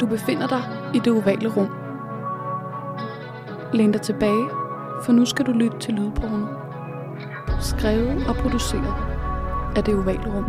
Du befinder dig i det ovale rum. Læn dig tilbage, for nu skal du lytte til lydporno. Skrevet og produceret af det ovale rum.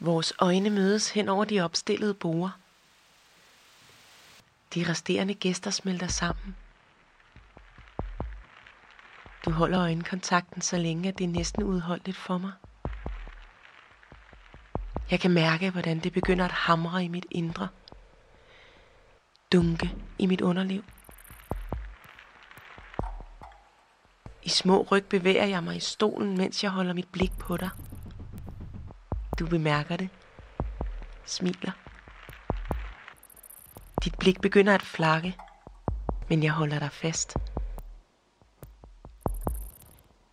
Vores øjne mødes hen over de opstillede borde. De resterende gæster smelter sammen. Du holder øjenkontakten så længe, at det er næsten udholdeligt for mig. Jeg kan mærke, hvordan det begynder at hamre i mit indre. Dunke i mit underliv. I små ryg bevæger jeg mig i stolen, mens jeg holder mit blik på dig. Du bemærker det. Smiler. Dit blik begynder at flakke, men jeg holder dig fast.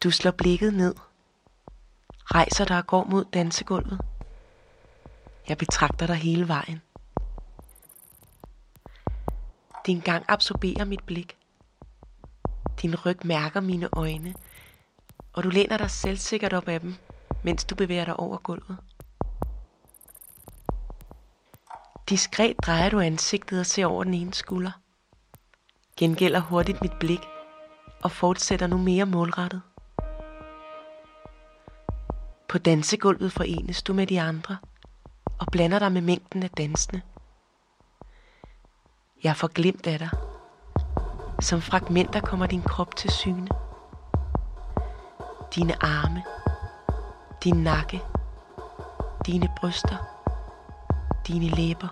Du slår blikket ned, rejser dig og går mod dansegulvet. Jeg betragter dig hele vejen. Din gang absorberer mit blik. Din ryg mærker mine øjne, og du læner dig selvsikkert op af dem, mens du bevæger dig over gulvet. Diskret drejer du ansigtet og ser over den ene skulder. Gengælder hurtigt mit blik og fortsætter nu mere målrettet. På dansegulvet forenes du med de andre og blander dig med mængden af dansende. Jeg får glimt af dig. Som fragmenter kommer din krop til syne. Dine arme, din nakke, dine bryster, dine læber.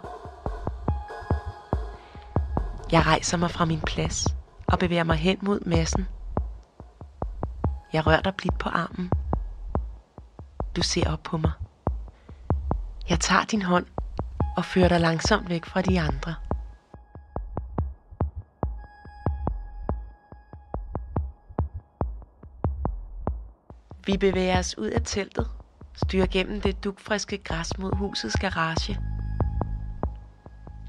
Jeg rejser mig fra min plads og bevæger mig hen mod massen. Jeg rører dig blidt på armen. Du ser op på mig. Jeg tager din hånd og fører dig langsomt væk fra de andre. Vi bevæger os ud af teltet, styrer gennem det dugfriske græs mod husets garage.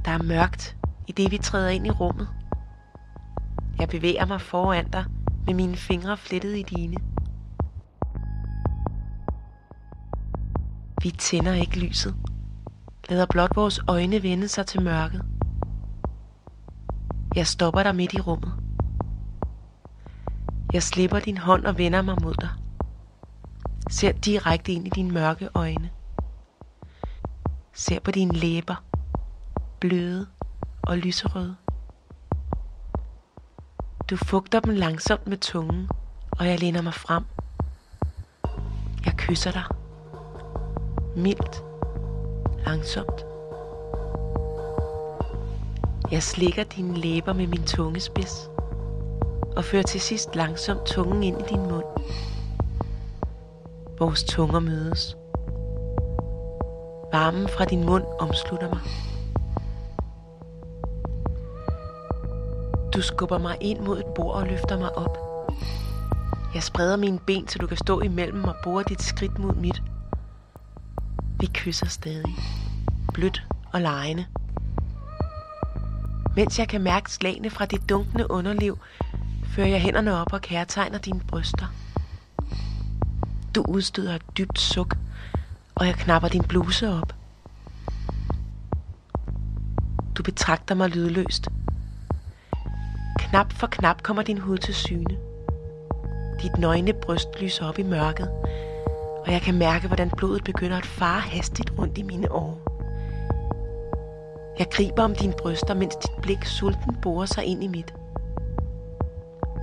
Der er mørkt, i det vi træder ind i rummet. Jeg bevæger mig foran dig med mine fingre flettet i dine. Vi tænder ikke lyset. Lader blot vores øjne vende sig til mørket. Jeg stopper dig midt i rummet. Jeg slipper din hånd og vender mig mod dig. Ser direkte ind i dine mørke øjne. Ser på dine læber. Bløde og lyserøde. Du fugter dem langsomt med tungen, og jeg læner mig frem. Jeg kysser dig. Mildt. Langsomt. Jeg slikker dine læber med min tungespids og fører til sidst langsomt tungen ind i din mund. Vores tunger mødes. Varmen fra din mund omslutter mig. Du skubber mig ind mod et bord og løfter mig op. Jeg spreder mine ben, så du kan stå imellem og bore dit skridt mod mit. Vi kysser stadig. Blødt og lejende. Mens jeg kan mærke slagene fra dit dunkende underliv, fører jeg hænderne op og kærtegner dine bryster. Du udstøder et dybt suk, og jeg knapper din bluse op. Du betragter mig lydløst. Knap for knap kommer din hud til syne. Dit nøgne bryst lyser op i mørket, og jeg kan mærke, hvordan blodet begynder at fare hastigt rundt i mine år. Jeg griber om dine bryster, mens dit blik sulten borer sig ind i mit.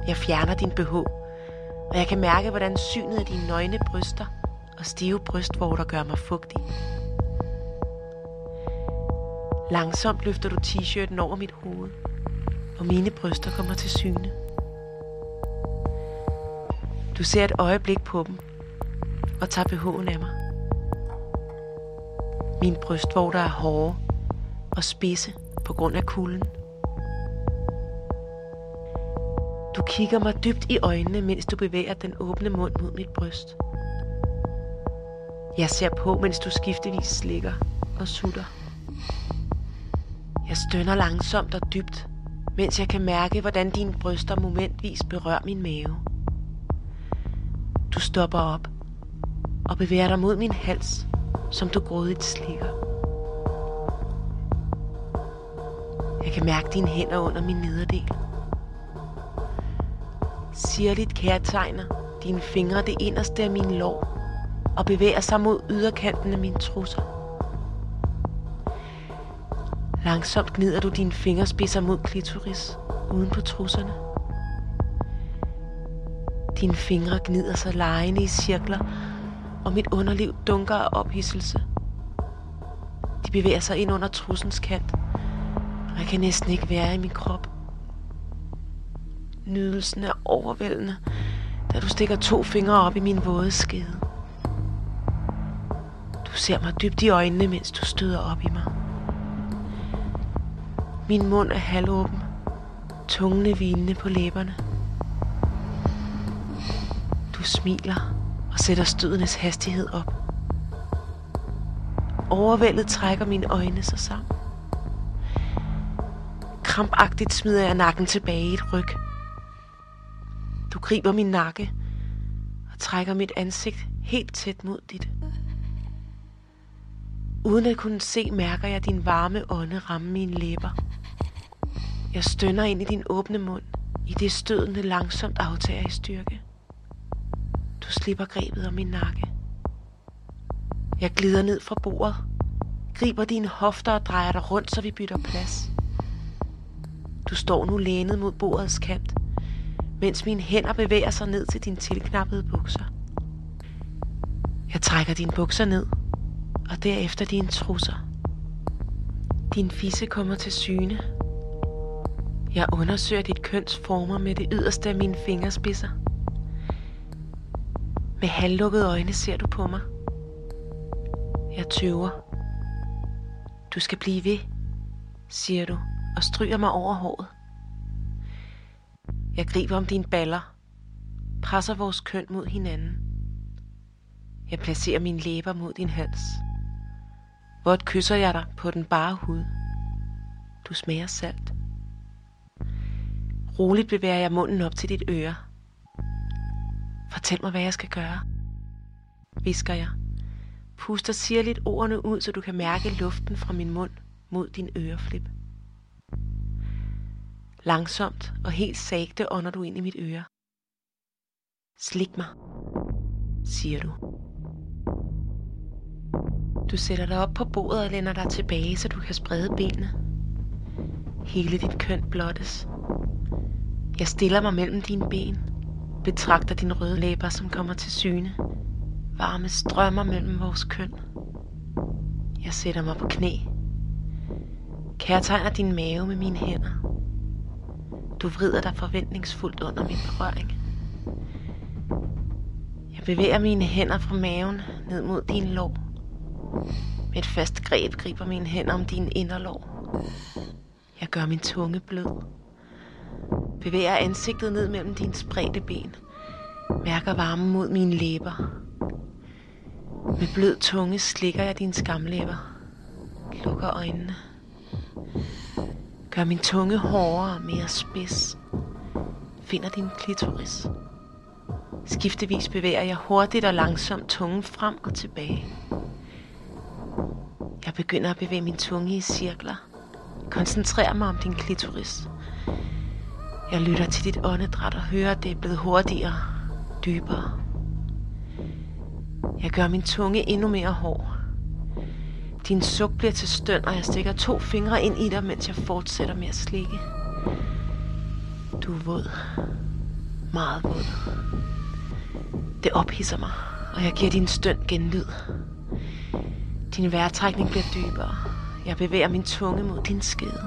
Jeg fjerner din BH, og jeg kan mærke, hvordan synet af dine nøgne bryster og stive brystvorter gør mig fugtig. Langsomt løfter du t-shirten over mit hoved, og mine bryster kommer til syne. Du ser et øjeblik på dem, og tager BH'en af mig. Min brystvorter er hårde og spidse på grund af kulden. Du kigger mig dybt i øjnene, mens du bevæger den åbne mund mod mit bryst. Jeg ser på, mens du skiftevis slikker og sutter. Jeg stønner langsomt og dybt, mens jeg kan mærke, hvordan dine bryster momentvis berører min mave. Du stopper op og bevæger dig mod min hals, som du grådigt slikker. Jeg kan mærke dine hænder under min nederdel. Sirligt kærtegner dine fingre det inderste af min lår og bevæger sig mod yderkanten af mine trusser. Langsomt gnider du dine fingerspidser mod klitoris uden på trusserne. Dine fingre gnider sig lejende i cirkler, og mit underliv dunker af ophisselse. De bevæger sig ind under trussens kant, og jeg kan næsten ikke være i min krop. Nydelsen er overvældende, da du stikker to fingre op i min våde skede. Du ser mig dybt i øjnene, mens du støder op i mig. Min mund er halvåben, tungene hvilende på læberne. Du smiler og sætter stødenes hastighed op. Overvældet trækker mine øjne sig sammen. Krampagtigt smider jeg nakken tilbage i et ryg. Du griber min nakke og trækker mit ansigt helt tæt mod dit. Uden at kunne se, mærker jeg din varme ånde ramme mine læber. Jeg stønner ind i din åbne mund, i det stødende langsomt aftager i styrke. Du slipper grebet om min nakke. Jeg glider ned fra bordet, griber dine hofter og drejer dig rundt, så vi bytter plads. Du står nu lænet mod bordets kant, mens mine hænder bevæger sig ned til dine tilknappede bukser. Jeg trækker dine bukser ned, og derefter dine trusser. Din fisse kommer til syne. Jeg undersøger dit køns former med det yderste af mine fingerspidser. Med halvlukkede øjne ser du på mig. Jeg tøver. Du skal blive ved, siger du og stryger mig over håret. Jeg griber om dine baller, presser vores køn mod hinanden. Jeg placerer mine læber mod din hals. Vådt kysser jeg dig på den bare hud. Du smager salt. Roligt bevæger jeg munden op til dit øre. Fortæl mig, hvad jeg skal gøre. Visker jeg. Puster sirligt ordene ud, så du kan mærke luften fra min mund mod din øreflip. Langsomt og helt sagte ånder du ind i mit øre. Slik mig, siger du. Du sætter dig op på bordet og lænder dig tilbage, så du kan sprede benene. Hele dit køn blottes. Jeg stiller mig mellem dine ben, betragter dine røde læber, som kommer til syne. Varme strømmer mellem vores køn. Jeg sætter mig på knæ. Kærtegner din mave med mine hænder. Du vrider dig forventningsfuldt under min berøring. Jeg bevæger mine hænder fra maven ned mod din lår. Et fast greb griber mine hænder om din inderlår. Jeg gør min tunge blød. Bevæger ansigtet ned mellem dine spredte ben. Mærker varmen mod mine læber. Med blød tunge slikker jeg dine skamlæber. Lukker øjnene. Gør min tunge hårdere og mere spids. Finder din klitoris. Skiftevis bevæger jeg hurtigt og langsomt tungen frem og tilbage. Jeg begynder at bevæge min tunge i cirkler. Koncentrerer mig om din klitoris. Jeg lytter til dit åndedræt og hører, at det er blevet hurtigere, dybere. Jeg gør min tunge endnu mere hård. Din suk bliver til støn, og jeg stikker to fingre ind i dig, mens jeg fortsætter med at slikke. Du er våd. Meget våd. Det ophidser mig, og jeg giver din støn genlyd. Din vejrtrækning bliver dybere. Jeg bevæger min tunge mod din skede.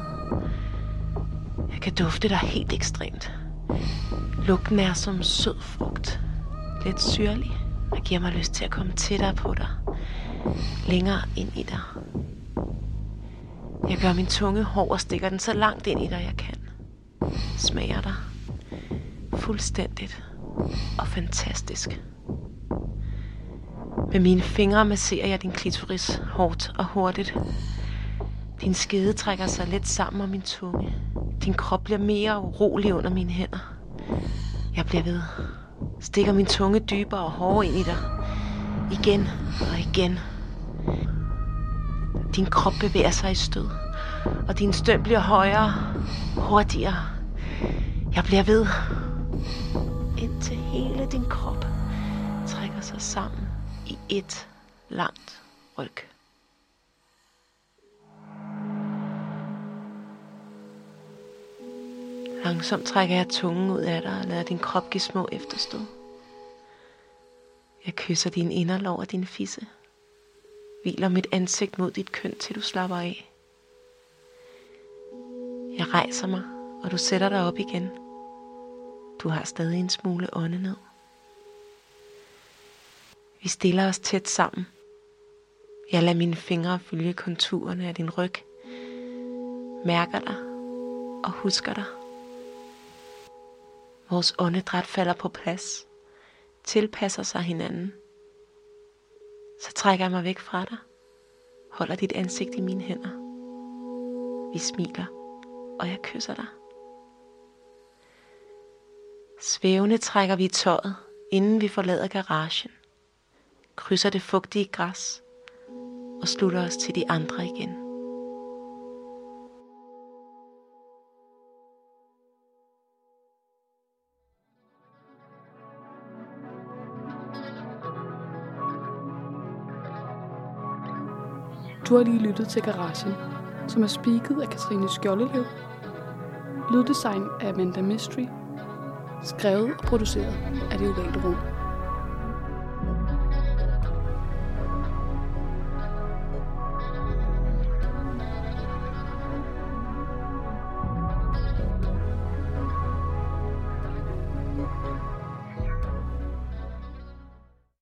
Jeg kan dufte dig helt ekstremt. Lugten er som sød frugt. Lidt syrlig og giver mig lyst til at komme tættere på dig længere ind i dig. Jeg gør min tunge hård og stikker den så langt ind i dig, jeg kan. Smager dig. Fuldstændigt og fantastisk. Med mine fingre masserer jeg din klitoris hårdt og hurtigt. Din skede trækker sig let sammen om min tunge. Din krop bliver mere urolig under mine hænder. Jeg bliver ved. Stikker min tunge dybere og hårdere ind i dig. Igen og igen. Din krop bevæger sig i stød, og din støn bliver højere, hurtigere. Jeg bliver ved, indtil hele din krop trækker sig sammen i et langt ryg. Langsomt trækker jeg tungen ud af dig og lader din krop give små efterstød. Jeg kysser din inderlov og din fisse. Hviler mit ansigt mod dit køn, til du slapper af. Jeg rejser mig, og du sætter dig op igen. Du har stadig en smule åndenød. Vi stiller os tæt sammen. Jeg lader mine fingre følge konturerne af din ryg. Mærker dig og husker dig. Vores åndedræt falder på plads, tilpasser sig hinanden. Så trækker jeg mig væk fra dig, holder dit ansigt i mine hænder. Vi smiler, og jeg kysser dig. Svævende trækker vi tøjet, inden vi forlader garagen, krydser det fugtige græs og slutter os til de andre igen. Du har lige lyttet til Garagen, som er spiket af Katrine Skjoldelev. Lyddesign af Amanda Mystery. Skrevet og produceret af Det Ovale Rum.